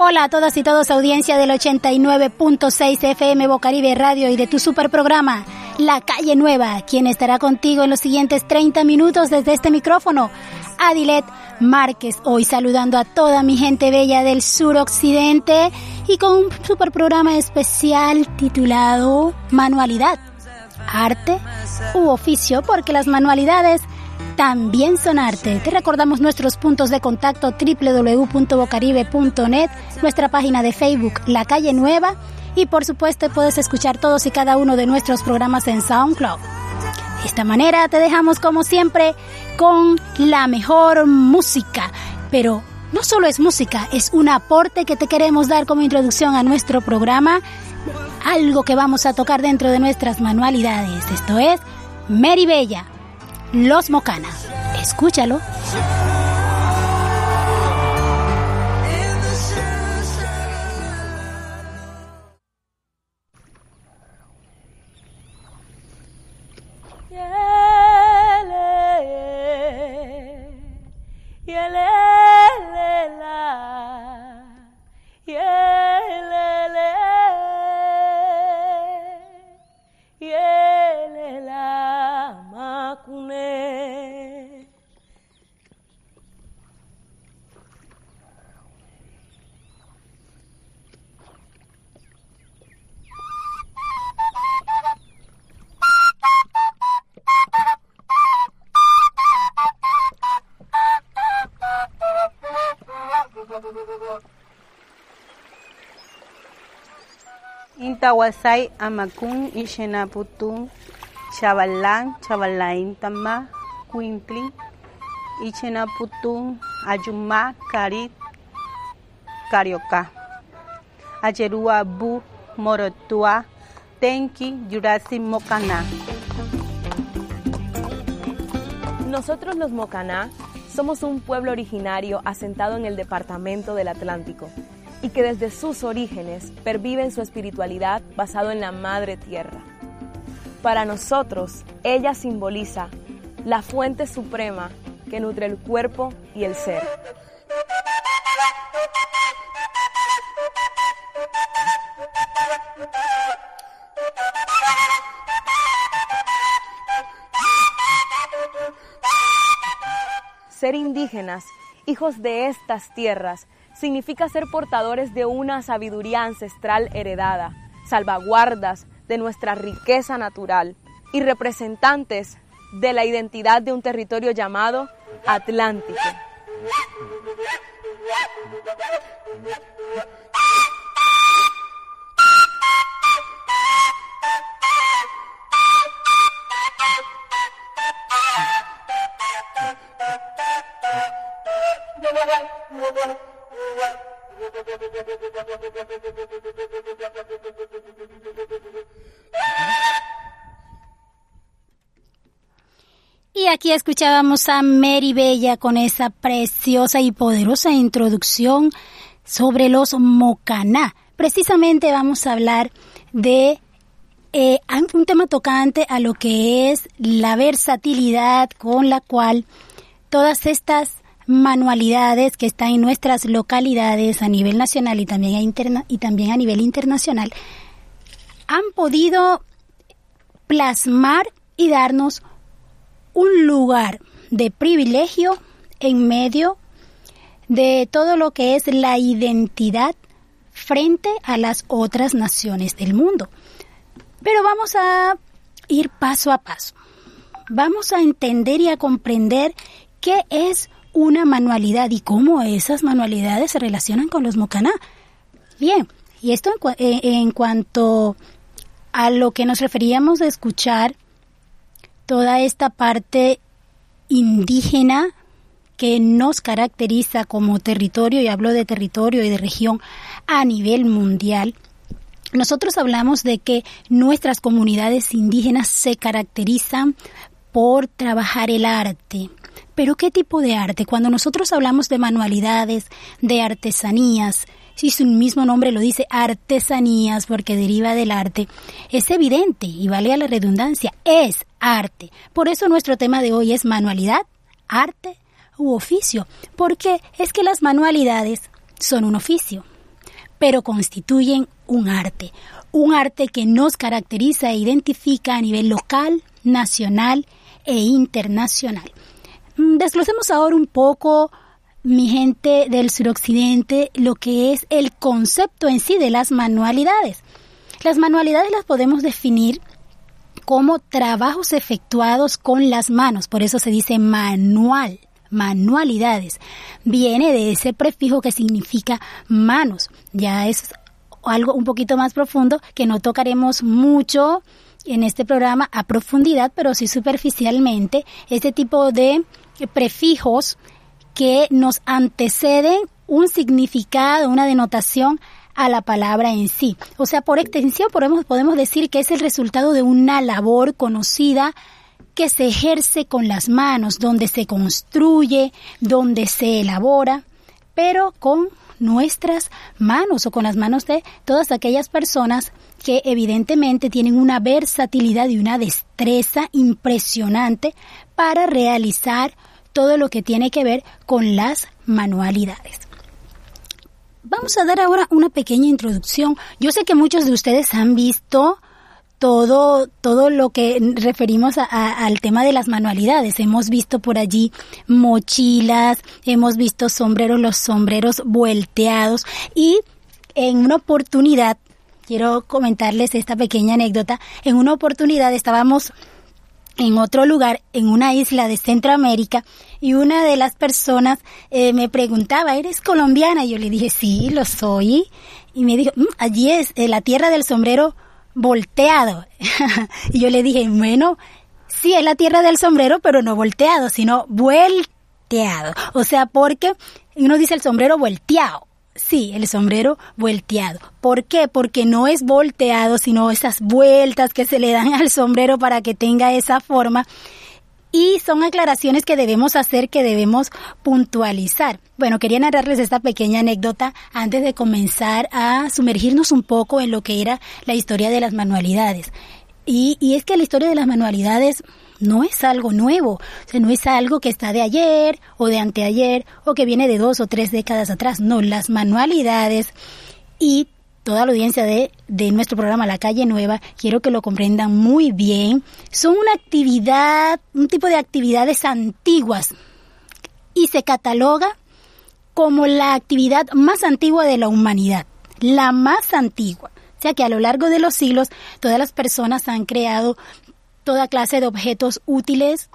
Hola a todas y todos, audiencia del 89.6 FM Bocaribe Radio y de tu super programa, La Calle Nueva, quien estará contigo en los siguientes 30 minutos desde este micrófono. Adilet Márquez, hoy saludando a toda mi gente bella del suroccidente y con un super programa especial titulado Manualidad, Arte u Oficio, porque las manualidades también son arte. Te recordamos nuestros puntos de contacto www.bocaribe.net, nuestra página de Facebook La Calle Nueva y por supuesto puedes escuchar todos y cada uno de nuestros programas en SoundCloud. De esta manera te dejamos como siempre con la mejor música, pero no solo es música, es un aporte que te queremos dar como introducción a nuestro programa, algo que vamos a tocar dentro de nuestras manualidades. Esto es Mary Bella los Mocana. Escúchalo. Tawasay amakun ixenaputun chavalan chavalain tama kuintli ichenaputun ayuma karit carioca acherua bu morotua tenki yurasi mocana Nosotros los Mocaná somos un pueblo originario asentado en el departamento del Atlántico y que desde sus orígenes perviven su espiritualidad basado en la Madre Tierra. Para nosotros, ella simboliza la fuente suprema que nutre el cuerpo y el ser. Ser indígenas, hijos de estas tierras, significa ser portadores de una sabiduría ancestral heredada, salvaguardas de nuestra riqueza natural y representantes de la identidad de un territorio llamado Atlántico. Escuchábamos a Mary Bella con esa preciosa y poderosa introducción sobre los mocaná. Precisamente vamos a hablar de eh, un tema tocante a lo que es la versatilidad con la cual todas estas manualidades que están en nuestras localidades a nivel nacional y también a, interna y también a nivel internacional han podido plasmar y darnos un lugar de privilegio en medio de todo lo que es la identidad frente a las otras naciones del mundo. Pero vamos a ir paso a paso. Vamos a entender y a comprender qué es una manualidad y cómo esas manualidades se relacionan con los mocaná. Bien, y esto en, en, cuanto a lo que nos referíamos a escuchar, toda esta parte indígena que nos caracteriza como territorio, y hablo de territorio y de región a nivel mundial, nosotros hablamos de que nuestras comunidades indígenas se caracterizan por trabajar el arte, pero ¿qué tipo de arte? Cuando nosotros hablamos de manualidades, de artesanías, si su mismo nombre lo dice, artesanías, porque deriva del arte, es evidente, y vale a la redundancia, es arte. Por eso nuestro tema de hoy es manualidad, arte u oficio, porque es que las manualidades son un oficio. pero constituyen un arte, un arte que nos caracteriza e identifica a nivel local, nacional e internacional. Mm, desglosemos ahora un poco, mi gente del suroccidente, lo que es el concepto en sí de las manualidades. Las manualidades las podemos definir como trabajos efectuados con las manos, por eso se dice manual, manualidades. Viene de ese prefijo que significa manos. Ya es algo un poquito más profundo que no tocaremos mucho en este programa a profundidad, pero sí superficialmente, este tipo de prefijos que nos anteceden un significado, una denotación a la palabra en sí. O sea, por extensión podemos, podemos decir que es el resultado de una labor conocida que se ejerce con las manos, donde se construye, donde se elabora, pero con nuestras manos o con las manos de todas aquellas personas que evidentemente tienen una versatilidad y una destreza impresionante para realizar todo lo que tiene que ver con las manualidades. Vamos a dar ahora una pequeña introducción. Yo sé que muchos de ustedes han visto todo, todo lo que referimos al tema de las manualidades. Hemos visto por allí mochilas, hemos visto sombreros, los sombreros volteados y en una oportunidad, quiero comentarles esta pequeña anécdota, en una oportunidad estábamos en otro lugar, en una isla de Centroamérica, y una de las personas eh, me preguntaba, ¿eres colombiana? Y yo le dije, sí, lo soy. Y me dijo, mm, allí es eh, la tierra del sombrero volteado. y yo le dije, bueno, sí, es la tierra del sombrero, pero no volteado, sino volteado. O sea, porque uno dice el sombrero volteado. Sí, el sombrero volteado. ¿Por qué? Porque no es volteado, sino esas vueltas que se le dan al sombrero para que tenga esa forma. Y son aclaraciones que debemos hacer, que debemos puntualizar. Bueno, quería narrarles esta pequeña anécdota antes de comenzar a sumergirnos un poco en lo que era la historia de las manualidades. Y, y es que la historia de las manualidades no es algo nuevo, o sea, no es algo que está de ayer o de anteayer o que viene de dos o tres décadas atrás, no, las manualidades y toda la audiencia de, de, nuestro programa La Calle Nueva, quiero que lo comprendan muy bien, son una actividad, un tipo de actividades antiguas y se cataloga como la actividad más antigua de la humanidad, la más antigua. O sea que a lo largo de los siglos todas las personas han creado toda clase de objetos útiles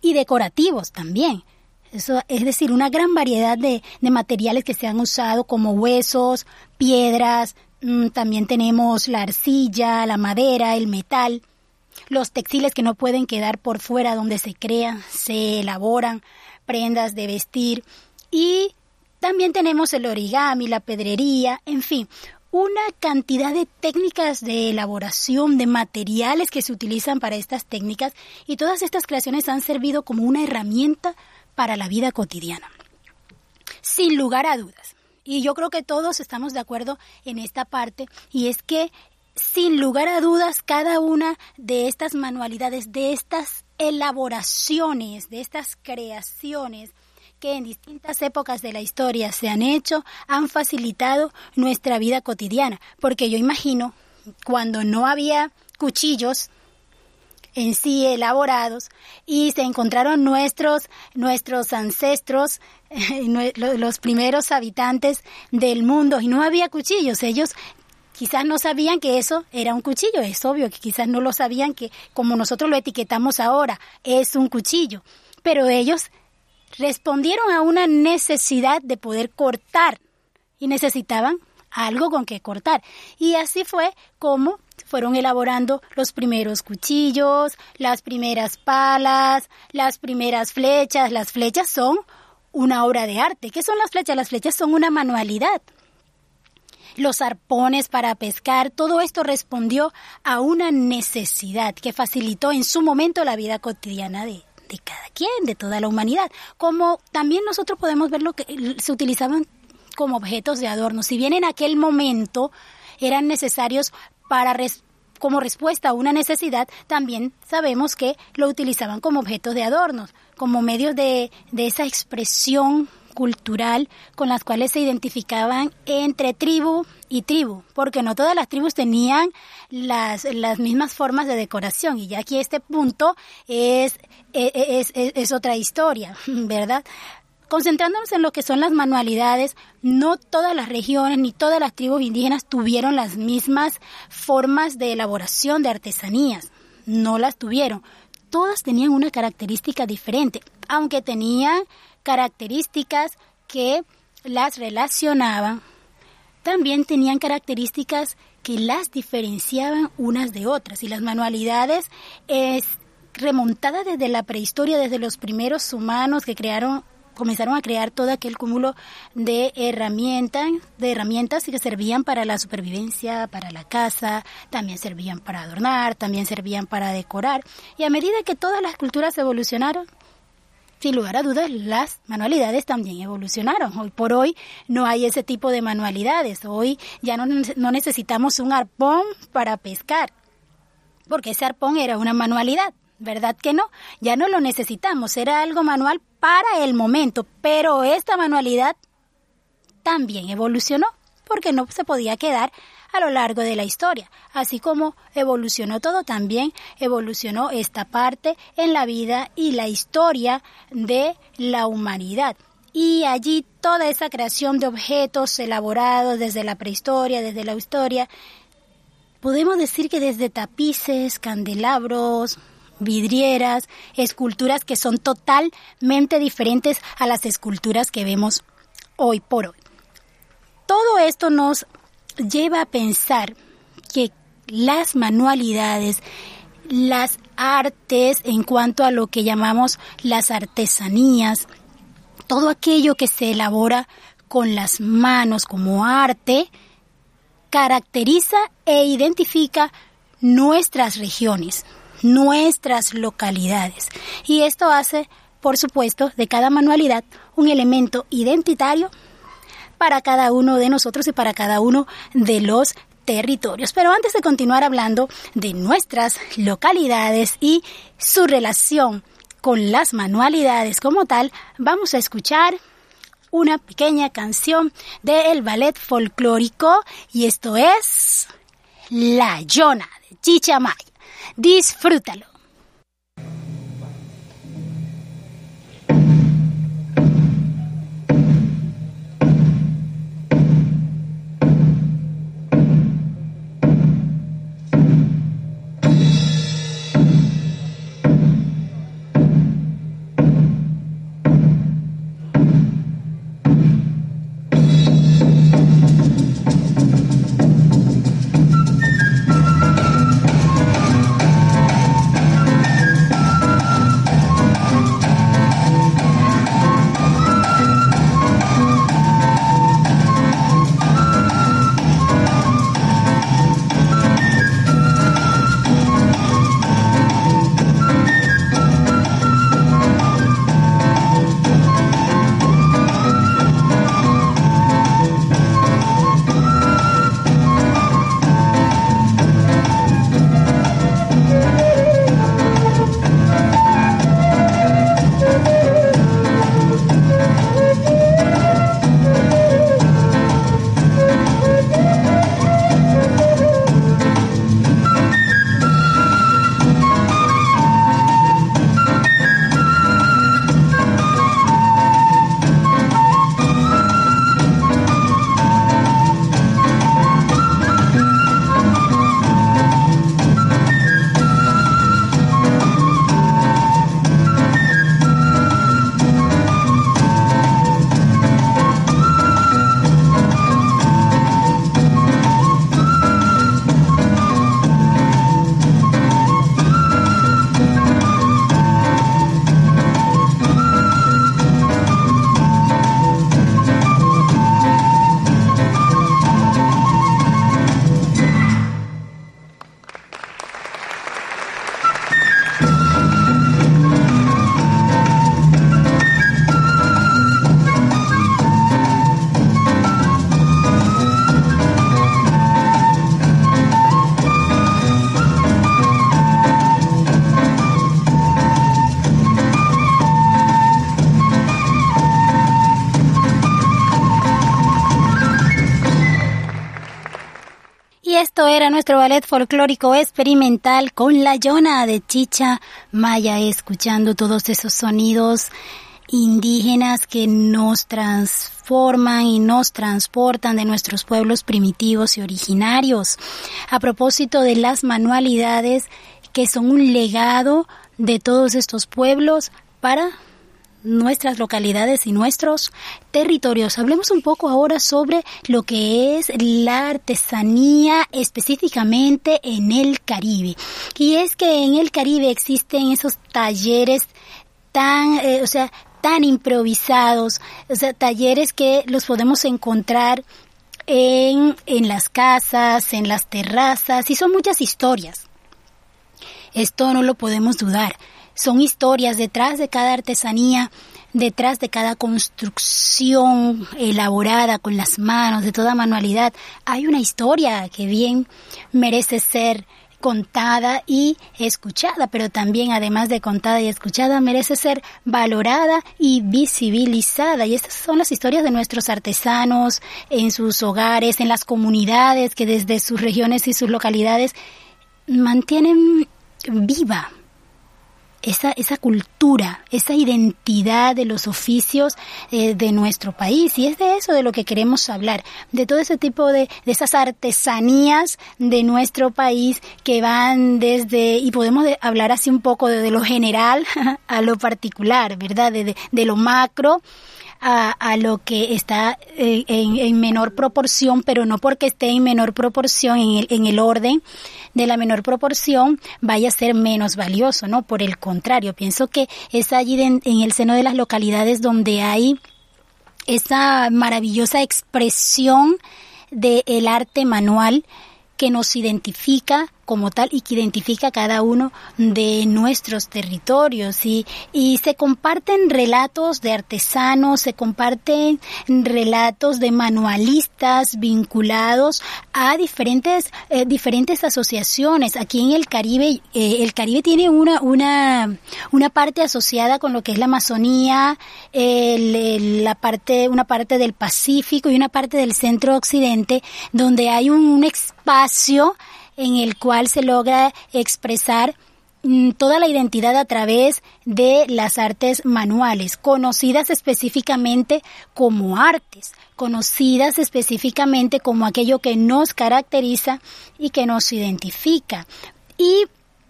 y decorativos también. Eso, es decir, una gran variedad de, de materiales que se han usado como huesos, piedras, también tenemos la arcilla, la madera, el metal, los textiles que no pueden quedar por fuera donde se crean, se elaboran, prendas de vestir y también tenemos el origami, la pedrería, en fin, una cantidad de técnicas de elaboración, de materiales que se utilizan para estas técnicas y todas estas creaciones han servido como una herramienta para la vida cotidiana. Sin lugar a dudas. Y yo creo que todos estamos de acuerdo en esta parte y es que sin lugar a dudas cada una de estas manualidades, de estas elaboraciones, de estas creaciones, que en distintas épocas de la historia se han hecho han facilitado nuestra vida cotidiana, porque yo imagino cuando no había cuchillos en sí elaborados y se encontraron nuestros nuestros ancestros los primeros habitantes del mundo y no había cuchillos ellos quizás no sabían que eso era un cuchillo es obvio que quizás no lo sabían que como nosotros lo etiquetamos ahora es un cuchillo pero ellos respondieron a una necesidad de poder cortar y necesitaban algo con que cortar. Y así fue como fueron elaborando los primeros cuchillos, las primeras palas, las primeras flechas. Las flechas son una obra de arte. ¿Qué son las flechas? Las flechas son una manualidad. Los arpones para pescar, todo esto respondió a una necesidad que facilitó en su momento la vida cotidiana de, de cada quien, de toda la humanidad. Como también nosotros podemos ver lo que se utilizaban como objetos de adorno. Si bien en aquel momento eran necesarios para como respuesta a una necesidad, también sabemos que lo utilizaban como objetos de adornos, como medios de, de esa expresión cultural con las cuales se identificaban entre tribu y tribu, porque no todas las tribus tenían las, las mismas formas de decoración y ya aquí este punto es, es, es, es otra historia, ¿verdad? Concentrándonos en lo que son las manualidades, no todas las regiones ni todas las tribus indígenas tuvieron las mismas formas de elaboración de artesanías. No las tuvieron. Todas tenían una característica diferente, aunque tenían características que las relacionaban, también tenían características que las diferenciaban unas de otras. Y las manualidades es remontada desde la prehistoria, desde los primeros humanos que crearon comenzaron a crear todo aquel cúmulo de herramientas, de herramientas que servían para la supervivencia, para la casa, también servían para adornar, también servían para decorar. Y a medida que todas las culturas evolucionaron, sin lugar a dudas, las manualidades también evolucionaron. Hoy por hoy no hay ese tipo de manualidades. Hoy ya no, no necesitamos un arpón para pescar, porque ese arpón era una manualidad. ¿verdad que no? Ya no lo necesitamos, era algo manual para el momento, pero esta manualidad también evolucionó, porque no se podía quedar a lo largo de la historia. Así como evolucionó todo, también evolucionó esta parte en la vida y la historia de la humanidad. Y allí toda esa creación de objetos elaborados desde la prehistoria, desde la historia, podemos decir que desde tapices, candelabros, vidrieras, esculturas que son totalmente diferentes a las esculturas que vemos hoy por hoy. Todo esto nos lleva a pensar que las manualidades, las artes en cuanto a lo que llamamos las artesanías, todo aquello que se elabora con las manos como arte, caracteriza e identifica nuestras regiones, nuestras localidades. Y esto hace, por supuesto, de cada manualidad un elemento identitario para cada uno de nosotros y para cada uno de los territorios. Pero antes de continuar hablando de nuestras localidades y su relación con las manualidades como tal, vamos a escuchar una pequeña canción del ballet folclórico y esto es La Yona de Chichamay. Disfrútalo. Era nuestro ballet folclórico experimental con la Yona de Chicha Maya, escuchando todos esos sonidos indígenas que nos transforman y nos transportan de nuestros pueblos primitivos y originarios. A propósito de las manualidades que son un legado de todos estos pueblos para nuestras localidades y nuestros territorios. Hablemos un poco ahora sobre lo que es la artesanía específicamente en el Caribe. Y es que en el Caribe existen esos talleres tan, eh, o sea, tan improvisados, o sea, talleres que los podemos encontrar en, en las casas, en las terrazas, y son muchas historias. Esto no lo podemos dudar. Son historias detrás de cada artesanía, detrás de cada construcción elaborada con las manos, de toda manualidad. Hay una historia que bien merece ser contada y escuchada, pero también además de contada y escuchada merece ser valorada y visibilizada. Y estas son las historias de nuestros artesanos en sus hogares, en las comunidades que desde sus regiones y sus localidades mantienen viva esa, esa cultura, esa identidad de los oficios eh, de nuestro país. Y es de eso de lo que queremos hablar, de todo ese tipo de, de esas artesanías de nuestro país que van desde, y podemos hablar así un poco de, lo general a lo particular, ¿verdad? De, de, lo macro. A, a, lo que está eh, en, en, menor proporción, pero no porque esté en menor proporción en el, en el orden, de la menor proporción vaya a ser menos valioso, ¿no? Por el contrario, pienso que es allí en, el seno de las localidades donde hay esa maravillosa expresión del arte manual que nos identifica como tal y que identifica cada uno de nuestros territorios y, y se comparten relatos de artesanos, se comparten relatos de manualistas vinculados a diferentes, eh, diferentes asociaciones. Aquí en el Caribe, eh, el Caribe tiene una, una, una parte asociada con lo que es la Amazonía, el, la parte, una parte del Pacífico y una parte del centro occidente, donde hay un, un espacio en el cual se logra expresar mm, toda la identidad a través de las artes manuales, conocidas específicamente como artes, conocidas específicamente como aquello que nos caracteriza y que nos identifica. Y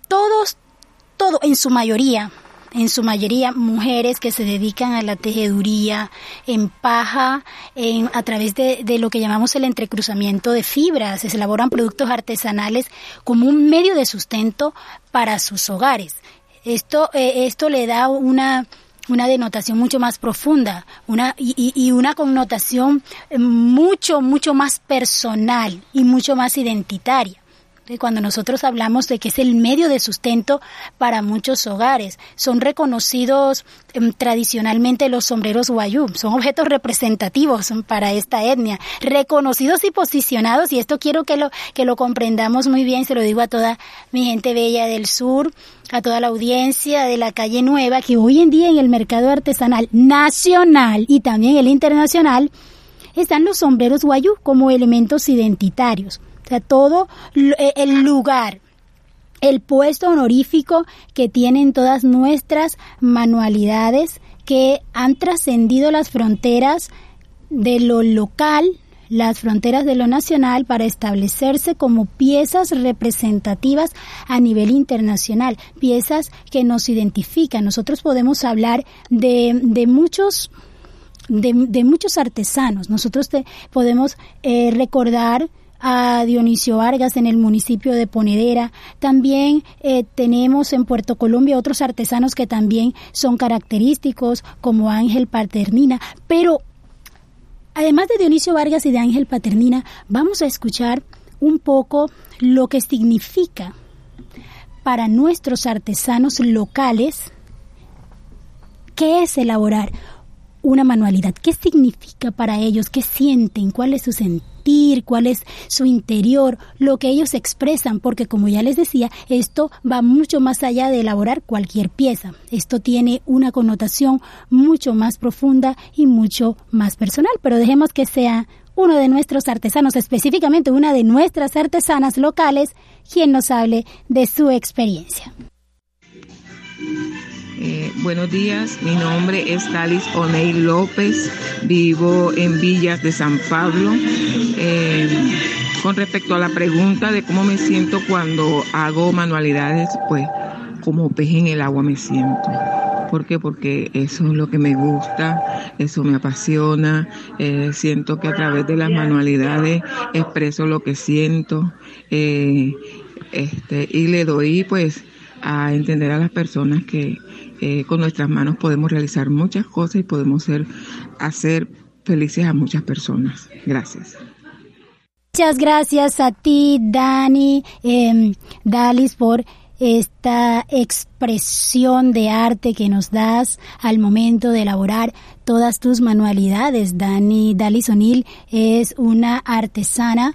todos, todo, en su mayoría, en su mayoría mujeres que se dedican a la tejeduría en paja, en, a través de, lo que llamamos el entrecruzamiento de fibras. Se elaboran productos artesanales como un medio de sustento para sus hogares. Esto, eh, esto le da una, una denotación mucho más profunda una, y, y, una connotación mucho, mucho más personal y mucho más identitaria cuando nosotros hablamos de que es el medio de sustento para muchos hogares. Son reconocidos em, tradicionalmente los sombreros guayú, son objetos representativos para esta etnia, reconocidos y posicionados, y esto quiero que lo, que lo comprendamos muy bien, se lo digo a toda mi gente bella del sur, a toda la audiencia de la calle Nueva, que hoy en día en el mercado artesanal nacional y también el internacional, están los sombreros guayú como elementos identitarios todo eh, el lugar, el puesto honorífico que tienen todas nuestras manualidades que han trascendido las fronteras de lo local, las fronteras de lo nacional para establecerse como piezas representativas a nivel internacional, piezas que nos identifican. Nosotros podemos hablar de, de muchos de, muchos artesanos. Nosotros podemos eh, recordar a Dionisio Vargas en el municipio de Ponedera. También eh, tenemos en Puerto Colombia otros artesanos que también son característicos, como Ángel Paternina. Pero además de Dionisio Vargas y de Ángel Paternina, vamos a escuchar un poco lo que significa para nuestros artesanos locales qué es elaborar una manualidad, qué significa para ellos, qué sienten, cuál es su sentido cuál es su interior, lo que ellos expresan, porque como ya les decía, esto va mucho más allá de elaborar cualquier pieza. Esto tiene una connotación mucho más profunda y mucho más personal, pero dejemos que sea uno de nuestros artesanos, específicamente una de nuestras artesanas locales, quien nos hable de su experiencia. Eh, buenos días, mi nombre es Talis Oney López, vivo en Villas de San Pablo. Eh, con respecto a la pregunta de cómo me siento cuando hago manualidades, pues como pez en el agua me siento. ¿Por qué? Porque eso es lo que me gusta, eso me apasiona, eh, siento que a través de las manualidades expreso lo que siento este, y le doy pues a entender a las personas que eh, con nuestras manos podemos realizar muchas cosas y podemos ser, hacer felices a muchas personas. Gracias. Muchas gracias a ti, Dani, eh, Dalis, por esta expresión de arte que nos das al momento de elaborar todas tus manualidades. Dani Dalis O'Neill es una artesana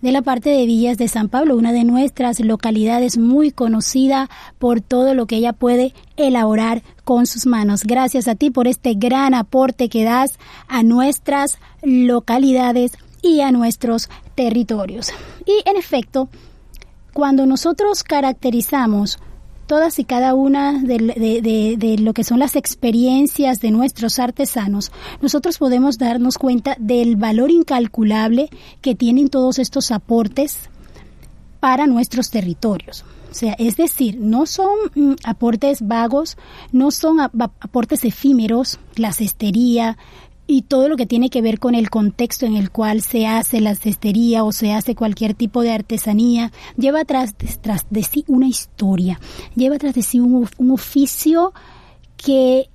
de la parte de Villas de San Pablo, una de nuestras localidades muy conocida por todo lo que ella puede elaborar con sus manos. Gracias a ti por este gran aporte que das a nuestras localidades y a nuestros territorios. Y en efecto, cuando nosotros caracterizamos todas y cada una de, lo que son las experiencias de nuestros artesanos, nosotros podemos darnos cuenta del valor incalculable que tienen todos estos aportes para nuestros territorios. O sea, es decir, no son mm, aportes vagos, no son aportes efímeros, la cestería, y todo lo que tiene que ver con el contexto en el cual se hace la cestería o se hace cualquier tipo de artesanía, lleva tras, tras de sí una historia, lleva tras de sí un, un oficio que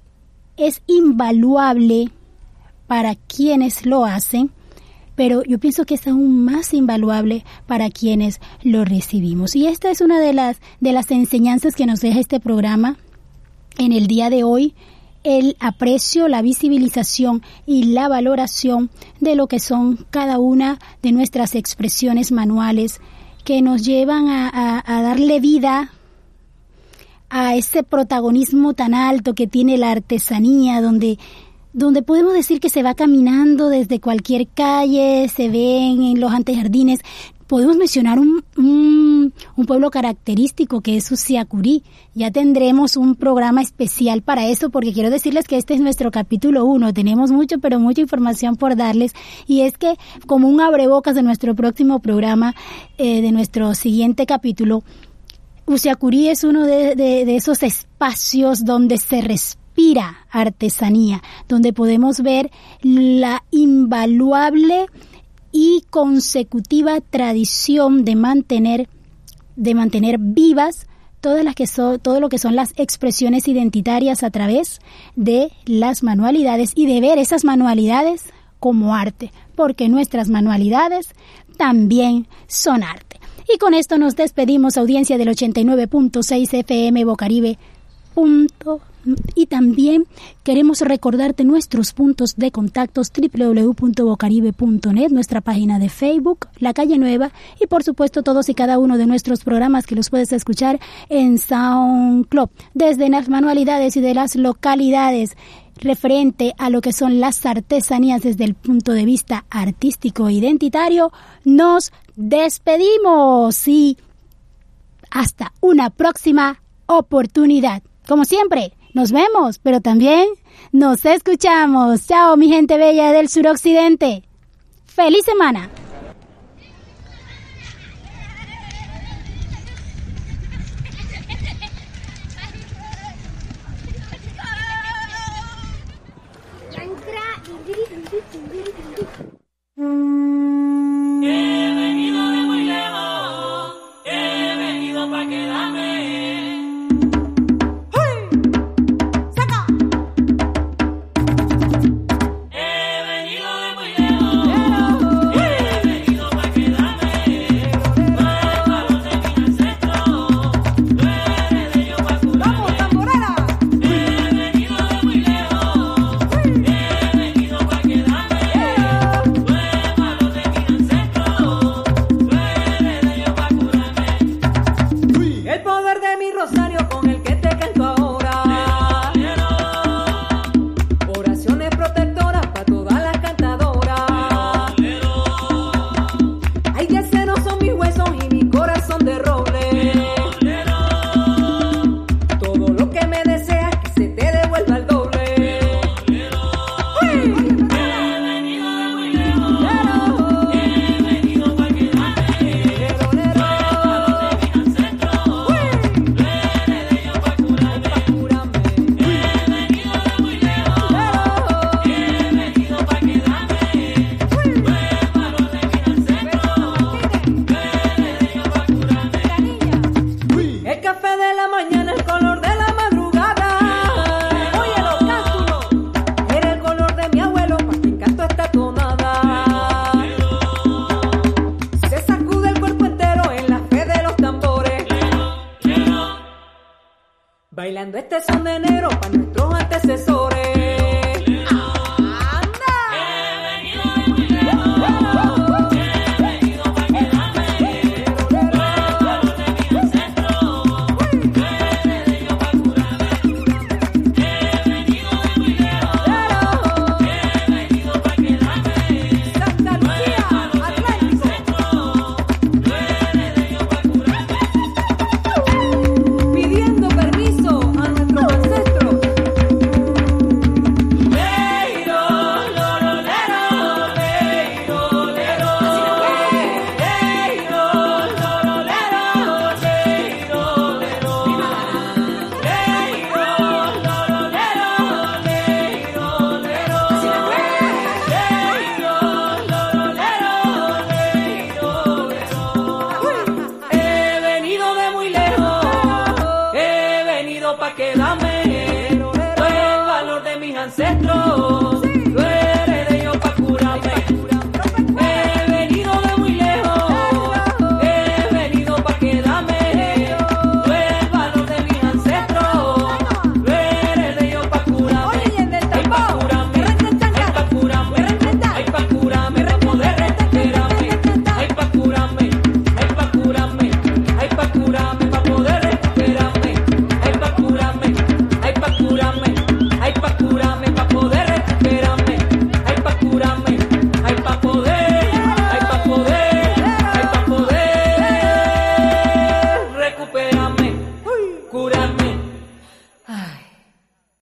es invaluable para quienes lo hacen, pero yo pienso que es aún más invaluable para quienes lo recibimos. Y esta es una de las, de las enseñanzas que nos deja este programa en el día de hoy, el aprecio, la visibilización y la valoración de lo que son cada una de nuestras expresiones manuales que nos llevan a, darle vida a ese protagonismo tan alto que tiene la artesanía, donde donde podemos decir que se va caminando desde cualquier calle, se ven en los antejardines Podemos mencionar un, un, pueblo característico que es Usiacurí. Ya tendremos un programa especial para eso porque quiero decirles que este es nuestro capítulo uno. Tenemos mucho, pero mucha información por darles. Y es que como un abrebocas de nuestro próximo programa, eh, de nuestro siguiente capítulo, Usiacurí es uno de, de esos espacios donde se respira artesanía, donde podemos ver la invaluable y consecutiva tradición de mantener, de mantener vivas todas las que son, todo lo que son las expresiones identitarias a través de las manualidades y de ver esas manualidades como arte, porque nuestras manualidades también son arte. Y con esto nos despedimos, audiencia del 89.6 FM Bocaribe. Y también queremos recordarte nuestros puntos de contactos www.bocaribe.net, nuestra página de Facebook, La Calle Nueva y por supuesto todos y cada uno de nuestros programas que los puedes escuchar en SoundCloud, desde las manualidades y de las localidades referente a lo que son las artesanías desde el punto de vista artístico e identitario, nos despedimos y hasta una próxima oportunidad. Como siempre, nos vemos, pero también nos escuchamos. Chao, mi gente bella del suroccidente. ¡Feliz semana!